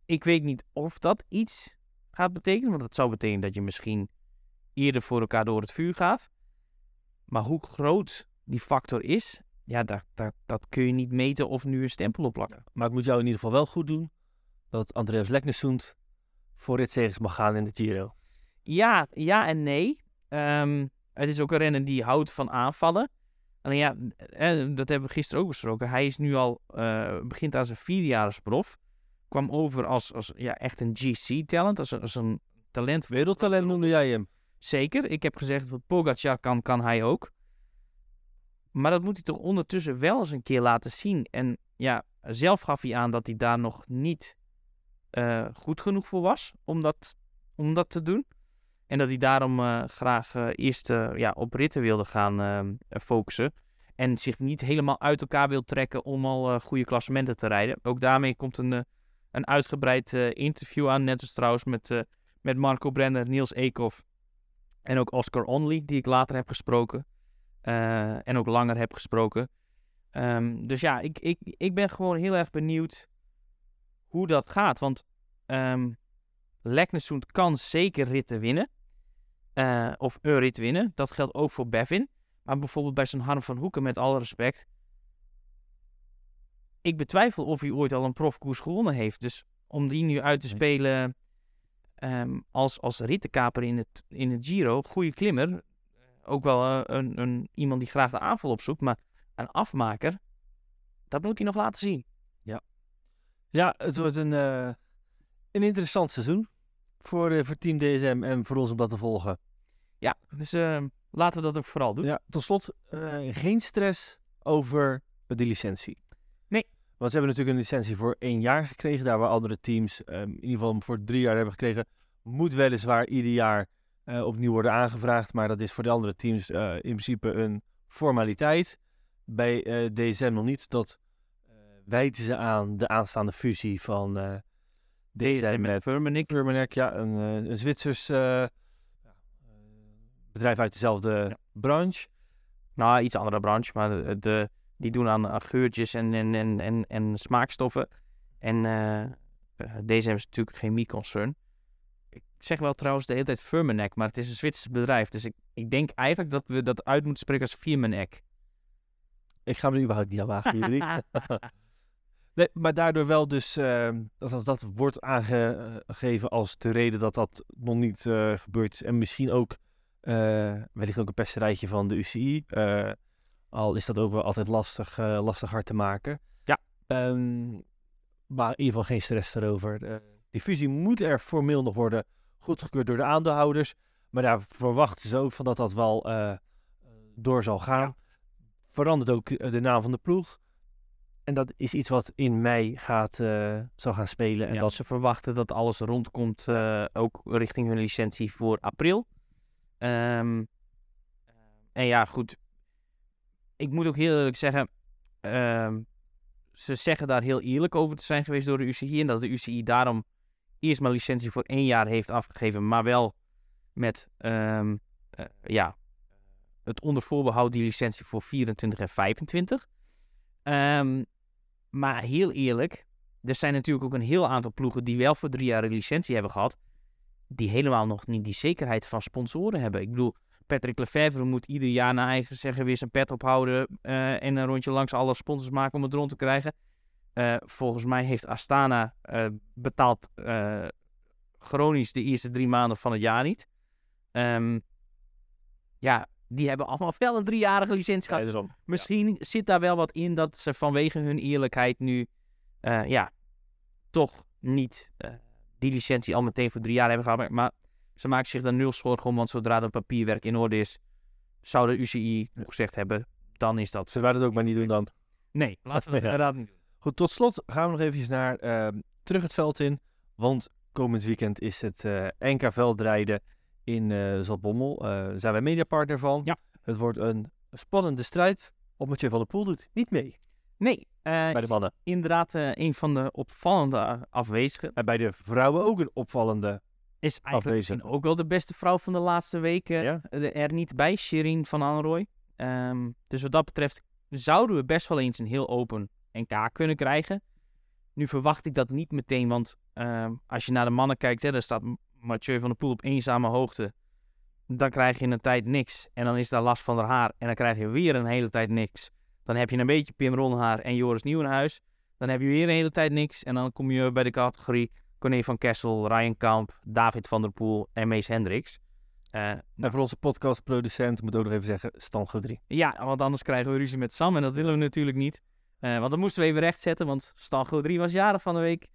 Ik weet niet of dat iets gaat betekenen, want dat zou betekenen dat je misschien eerder voor elkaar door het vuur gaat. Maar hoe groot die factor is, ja, dat, dat, dat kun je niet meten of nu een stempel op plakken. Maar ik moet jou in ieder geval wel goed doen dat Andreas Leknesund voor ritzegens mag gaan in de Giro. Ja, ja en nee. Ehm, het is ook een renner die houdt van aanvallen. Alleen ja, eh, dat hebben we gisteren ook besproken. Hij is nu al, eh, begint aan zijn vierjarenprof. Kwam over als, als ja, echt een GC-talent, als, een- als een talent. Wereldtalent noemde jij hem. Zeker, ik heb gezegd wat Pogacar kan, kan hij ook. Maar dat moet hij toch ondertussen wel eens een keer laten zien. En ja, zelf gaf hij aan dat hij daar nog niet eh, goed genoeg voor was om dat, om dat te doen. En dat hij daarom eh, graag eh, eerst eh, ja, op ritten wilde gaan eh, focussen. En zich niet helemaal uit elkaar wil trekken om al goede klassementen te rijden. Ook daarmee komt een, een uitgebreid interview aan. Net als trouwens met, Marco Brenner, Niels Eekhoff en ook Oscar Onley, die ik later heb gesproken. en ook langer heb gesproken. Ehm, dus ja, ik, ik, ik ben gewoon heel erg benieuwd hoe dat gaat. Want um, kan zeker ritten winnen. Eh, of een rit winnen. Dat geldt ook voor Bevin. Maar bijvoorbeeld bij zo'n Harm van Hoeken, met alle respect. Ik betwijfel of hij ooit al een profkoers gewonnen heeft. Dus om die nu uit te spelen ehm, als, als rittenkaper in het, in het Giro, goede klimmer. Ook wel eh, een, een, iemand die graag de aanval opzoekt. Maar een afmaker, dat moet hij nog laten zien. Ja, het wordt een, eh, een interessant seizoen voor, eh, voor Team DSM en voor ons om dat te volgen. Ja, dus ehm, laten we dat ook vooral doen. Ja, tot slot, eh, geen stress over de licentie. Nee. Want ze hebben natuurlijk een licentie voor één jaar gekregen. Daar waar andere teams ehm, in ieder geval voor drie jaar hebben gekregen. Moet weliswaar ieder jaar eh, opnieuw worden aangevraagd. Maar dat is voor de andere teams in principe een formaliteit. Bij DSM nog niet. Dat wijten ze aan de aanstaande fusie van DSM met Firmenich. Firmenich. Ja, een, eh, een Zwitsers eh, eh, bedrijf uit dezelfde branche. Nou, iets andere branche, maar de, de- die doen aan, aan geurtjes en, en, en, en, en smaakstoffen. En eh, DSM is natuurlijk geen chemie-concern. Ik zeg wel trouwens de hele tijd Firmenich, maar het is een Zwitsers bedrijf. Dus ik, ik denk eigenlijk dat we dat uit moeten spreken als Firmenich. Ik ga me er überhaupt niet aan wagen, jullie. *laughs* *laughs* nee, maar daardoor wel dus, ehm, dat, dat, wordt aangegeven als de reden dat dat nog niet eh, gebeurd is. En misschien ook, eh wellicht ook een pesterijtje van de UCI. eh, al is dat ook wel altijd lastig, lastig hard te maken. Ja. Ehm, maar in ieder geval geen stress daarover. Eh, die fusie moet er formeel nog worden goedgekeurd door de aandeelhouders. Maar daar verwachten ze ook van dat dat wel door zal gaan. Verandert ook de naam van de ploeg. En dat is iets wat in mei gaat, eh, zal gaan spelen. En dat ze verwachten dat alles rondkomt, eh, ook richting hun licentie voor april. Ehm, en ja, goed. Ik moet ook heel eerlijk zeggen, ehm, ze zeggen daar heel eerlijk over te zijn geweest door de UCI. En dat de UCI daarom eerst maar licentie voor één jaar heeft afgegeven, maar wel met eh, ja, het onder voorbehoud die licentie voor 24 en 25. Ehm, maar heel eerlijk, er zijn natuurlijk ook een heel aantal ploegen die wel voor drie jaar een licentie hebben gehad, die helemaal nog niet die zekerheid van sponsoren hebben. Ik bedoel, Patrick Lefevre moet ieder jaar naar eigen zeggen weer zijn pet ophouden eh, en een rondje langs alle sponsors maken om het rond te krijgen. Eh, volgens mij heeft Astana eh, betaald chronisch de eerste drie maanden van het jaar niet. Ehm, ja, die hebben allemaal wel een driejarige licentie gehad. Ja. Misschien zit daar wel wat in dat ze vanwege hun eerlijkheid nu eh, ja, toch niet eh, die licentie al meteen voor drie jaar hebben gehad. Maar, ze maken zich daar nul zorgen om, want zodra het papierwerk in orde is, zou de UCI gezegd hebben, dan is dat... Zullen wij dat ook maar niet doen dan? Nee, laten we het *laughs* Ja. inderdaad niet doen. Goed, tot slot gaan we nog eventjes naar ehm, terug het veld in. Want komend weekend is het eh, NK veldrijden in eh Zaltbommel. Eh, daar zijn wij mediapartner van. Ja. Het wordt een spannende strijd. Op Mathieu van der Poel doet niet mee Nee, eh, bij de mannen. inderdaad een van de opvallende afwezigen. En bij de vrouwen ook een opvallende. Is eigenlijk Afwezig. ook wel de beste vrouw van de laatste weken Ja. er niet bij, Shirin van Anrooy. Ehm, dus wat dat betreft zouden we best wel eens een heel open NK kunnen krijgen. Nu verwacht ik dat niet meteen, want ehm, als je naar de mannen kijkt, hè, daar staat Mathieu van der Poel op eenzame hoogte. Dan krijg je een tijd niks. En dan is daar last van haar haar. En dan krijg je weer een hele tijd niks. Dan heb je een beetje Pim Ronhaar en Joris Nieuwenhuis. Dan heb je weer een hele tijd niks. En dan kom je bij de categorie Corné van Kessel, Ryan Kamp, David van der Poel en Mees Hendricks. En voor onze podcastproducent moet ik ook nog even zeggen, Stan Godrie. ja, want anders krijgen we ruzie met Sam en dat willen we natuurlijk niet. Eh, want dan moesten we even rechtzetten, want Stan 3 was jarig van de week.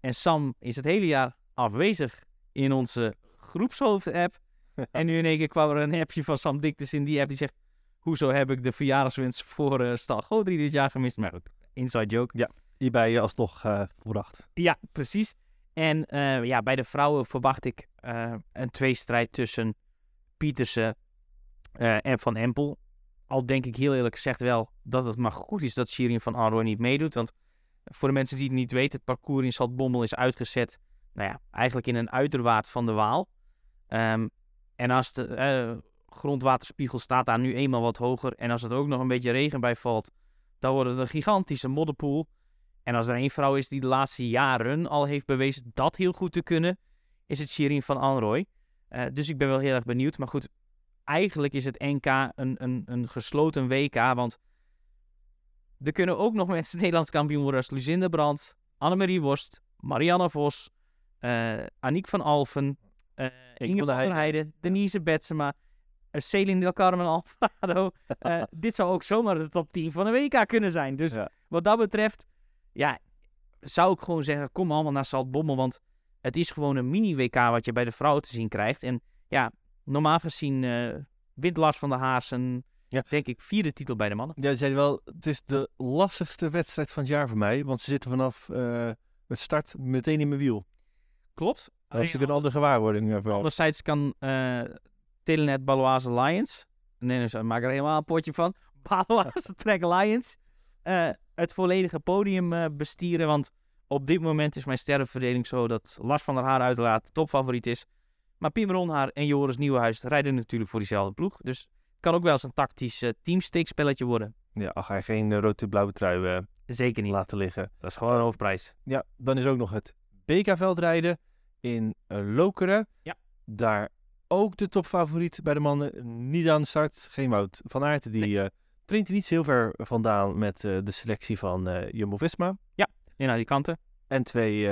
En Sam is het hele jaar afwezig in onze groepshoofd-app. *laughs* en nu in één keer kwam er een appje van Sam Dictus in die app die zegt... Hoezo heb ik de verjaardagswens voor eh Stan 3 dit jaar gemist? Maar goed, inside joke. Hierbij je alsnog eh volbracht. Ja, precies. En ja, bij de vrouwen verwacht ik een tweestrijd tussen Pietersen en Van Empel. Al denk ik heel eerlijk gezegd wel dat het maar goed is dat Shirin van Arroy niet meedoet. Want voor de mensen die het niet weten, het parcours in Zaltbommel is uitgezet. Nou ja, eigenlijk in een uiterwaard van de Waal. Ehm, en als de eh, grondwaterspiegel staat daar nu eenmaal wat hoger. En als er ook nog een beetje regen bij valt, dan wordt het een gigantische modderpoel. En als er één vrouw is die de laatste jaren al heeft bewezen dat heel goed te kunnen, is het Shirin van Anrooy. Eh, dus ik ben wel heel erg benieuwd. Maar goed, eigenlijk is het NK een, een, een gesloten WK. Want er kunnen ook nog mensen *laughs* Nederlands kampioen worden als Lucinda Brandt, Annemarie Worst, Marianne Vos, Aniek van Alphen, eh Inge van der Heijden, Denise Betsema, uh, Celine Del Carmen Alvarado. *laughs* Eh, dit zou ook zomaar de top 10 van de WK kunnen zijn. Dus Ja. wat dat betreft, ja, zou ik gewoon zeggen, kom allemaal naar Zaltbommel. Want het is gewoon een mini-WK wat je bij de vrouwen te zien krijgt. En ja, normaal gezien eh wint Lars van der zijn, Ja. denk ik, vierde titel bij de mannen. Ja, ze zeiden wel, het is de lastigste wedstrijd van het jaar voor mij. Want ze zitten vanaf eh, het start meteen in mijn wiel. Klopt. Dat is natuurlijk een andere gewaarwording eh, vooral. Anderzijds kan eh Telenet Baloise Lions, nee, dus, maak er helemaal een potje van, *laughs* Baloise Track Lions, eh, het volledige podium eh, bestieren. Want op dit moment is mijn sterrenverdeling zo dat Lars van der Haar uiteraard topfavoriet is. Maar Pim Ronhaar en Joris Nieuwenhuis rijden natuurlijk voor diezelfde ploeg. Dus het kan ook wel eens een tactisch uh, teamsteekspelletje worden. Ja, al ga je geen uh, rood-blauwe trui uh, Zeker niet. laten liggen. Dat is gewoon een hoofdprijs. Ja, dan is ook nog het BK-veldrijden in uh, Lokeren. Ja. Daar ook de topfavoriet bij de mannen niet aan de start. Geen Wout van Aert. Die nee. uh, traint niet heel ver vandaan met uh, de selectie van Jumbo-Visma. Ja, in kanten. En twee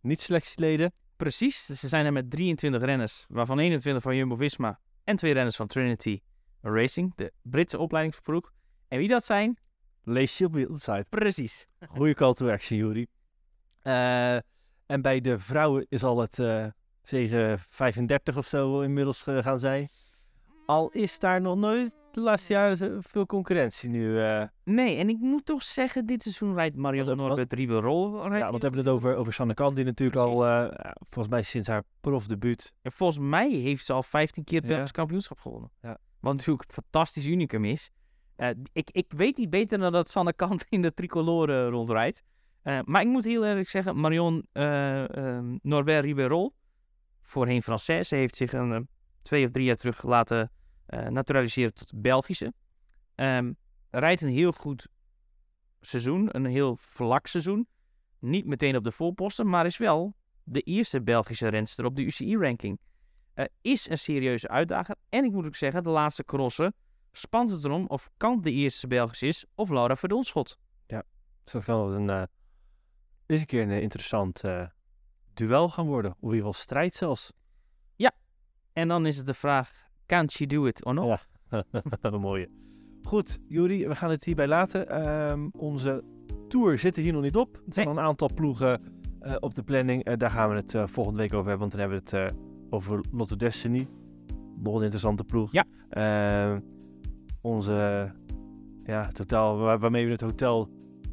niet-selectieleden. Precies, dus ze zijn er met 23 renners, waarvan 21 van Jumbo-Visma en twee renners van Trinity Racing, de Britse opleidingsploeg. En wie dat zijn? Lees je op de site. Precies. Goeie call to action, Juri. Uh, en bij de vrouwen is al het uh, zegen 35 of zo inmiddels uh, gaan zijn. Al is daar nog nooit de laatste jaren veel concurrentie nu. Uh... Nee, en ik moet toch zeggen, dit seizoen rijdt Marianne Norbert Rieberol. Ja, want we hebben het over, over Sanne Kant, die natuurlijk Precies. al, uh, volgens mij sinds haar profdebuut... En volgens mij heeft ze al 15 keer het ja. kampioenschap gewonnen. Ja. Wat natuurlijk een fantastisch unicum is. Uh, ik, ik weet niet beter dan dat Sanne Kant *laughs* in de tricolore rondrijdt. Maar ik moet heel eerlijk zeggen, Marion Norbert Rieberol, voorheen Française, heeft zich een twee of drie jaar terug laten naturaliseren tot Belgische. Um, rijdt een heel goed seizoen, een heel vlak seizoen. Niet meteen op de voorposten, maar is wel de eerste Belgische renster op de UCI-ranking. eh, is een serieuze uitdager. En ik moet ook zeggen, de laatste crossen spant het erom of Kant de eerste Belgisch is of Laura Verdonschot. Dus dat kan wel een, eh eens een keer een interessant eh, duel gaan worden. Of in ieder geval strijd zelfs. En dan is het de vraag, can she do it or not? Ja. Een *laughs* mooie. Goed, Juri, we gaan het hierbij laten. Ehm, onze tour zit er hier nog niet op. Er zijn al een aantal ploegen eh, op de planning. Eh, daar gaan we het eh, volgende week over hebben, want dan hebben we het eh, over Lotto Destiny. Nog een interessante ploeg. Ja. Ehm, onze, ja, waar- waarmee we het hotel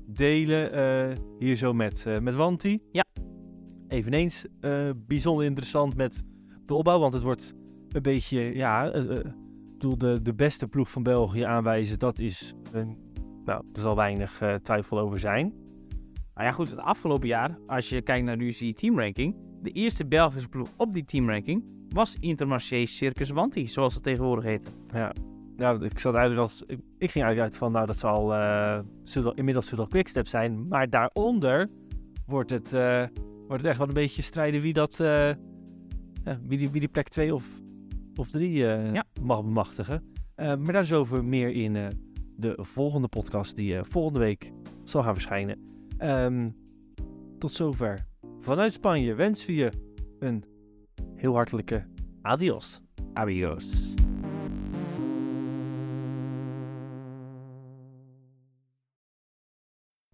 delen, eh, hier zo met, eh, met Wanti. Ja. Eveneens eh, bijzonder interessant met de opbouw, want het wordt een beetje, ja, ik bedoel, de, de beste ploeg van België aanwijzen, dat is, een, nou, er zal weinig twijfel over zijn. Nou ja, goed, het afgelopen jaar, als je kijkt naar de UCI teamranking, de eerste Belgische ploeg op die teamranking was Intermarché Circus Wanti, zoals het tegenwoordig heet. Ja, ik, zat eigenlijk als, ik, ik ging eigenlijk uit van, nou, dat zal eh Sudal, inmiddels Sudal Quickstep zijn, maar daaronder wordt het, eh, wordt het echt wel een beetje strijden wie dat, eh, wie, die, wie die plek 2 of, of 3 Ja. mag bemachtigen. Maar daar is over meer in de volgende podcast die volgende week zal gaan verschijnen. Ehm, tot zover. Vanuit Spanje wensen we je een heel hartelijke adios. Amigos.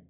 like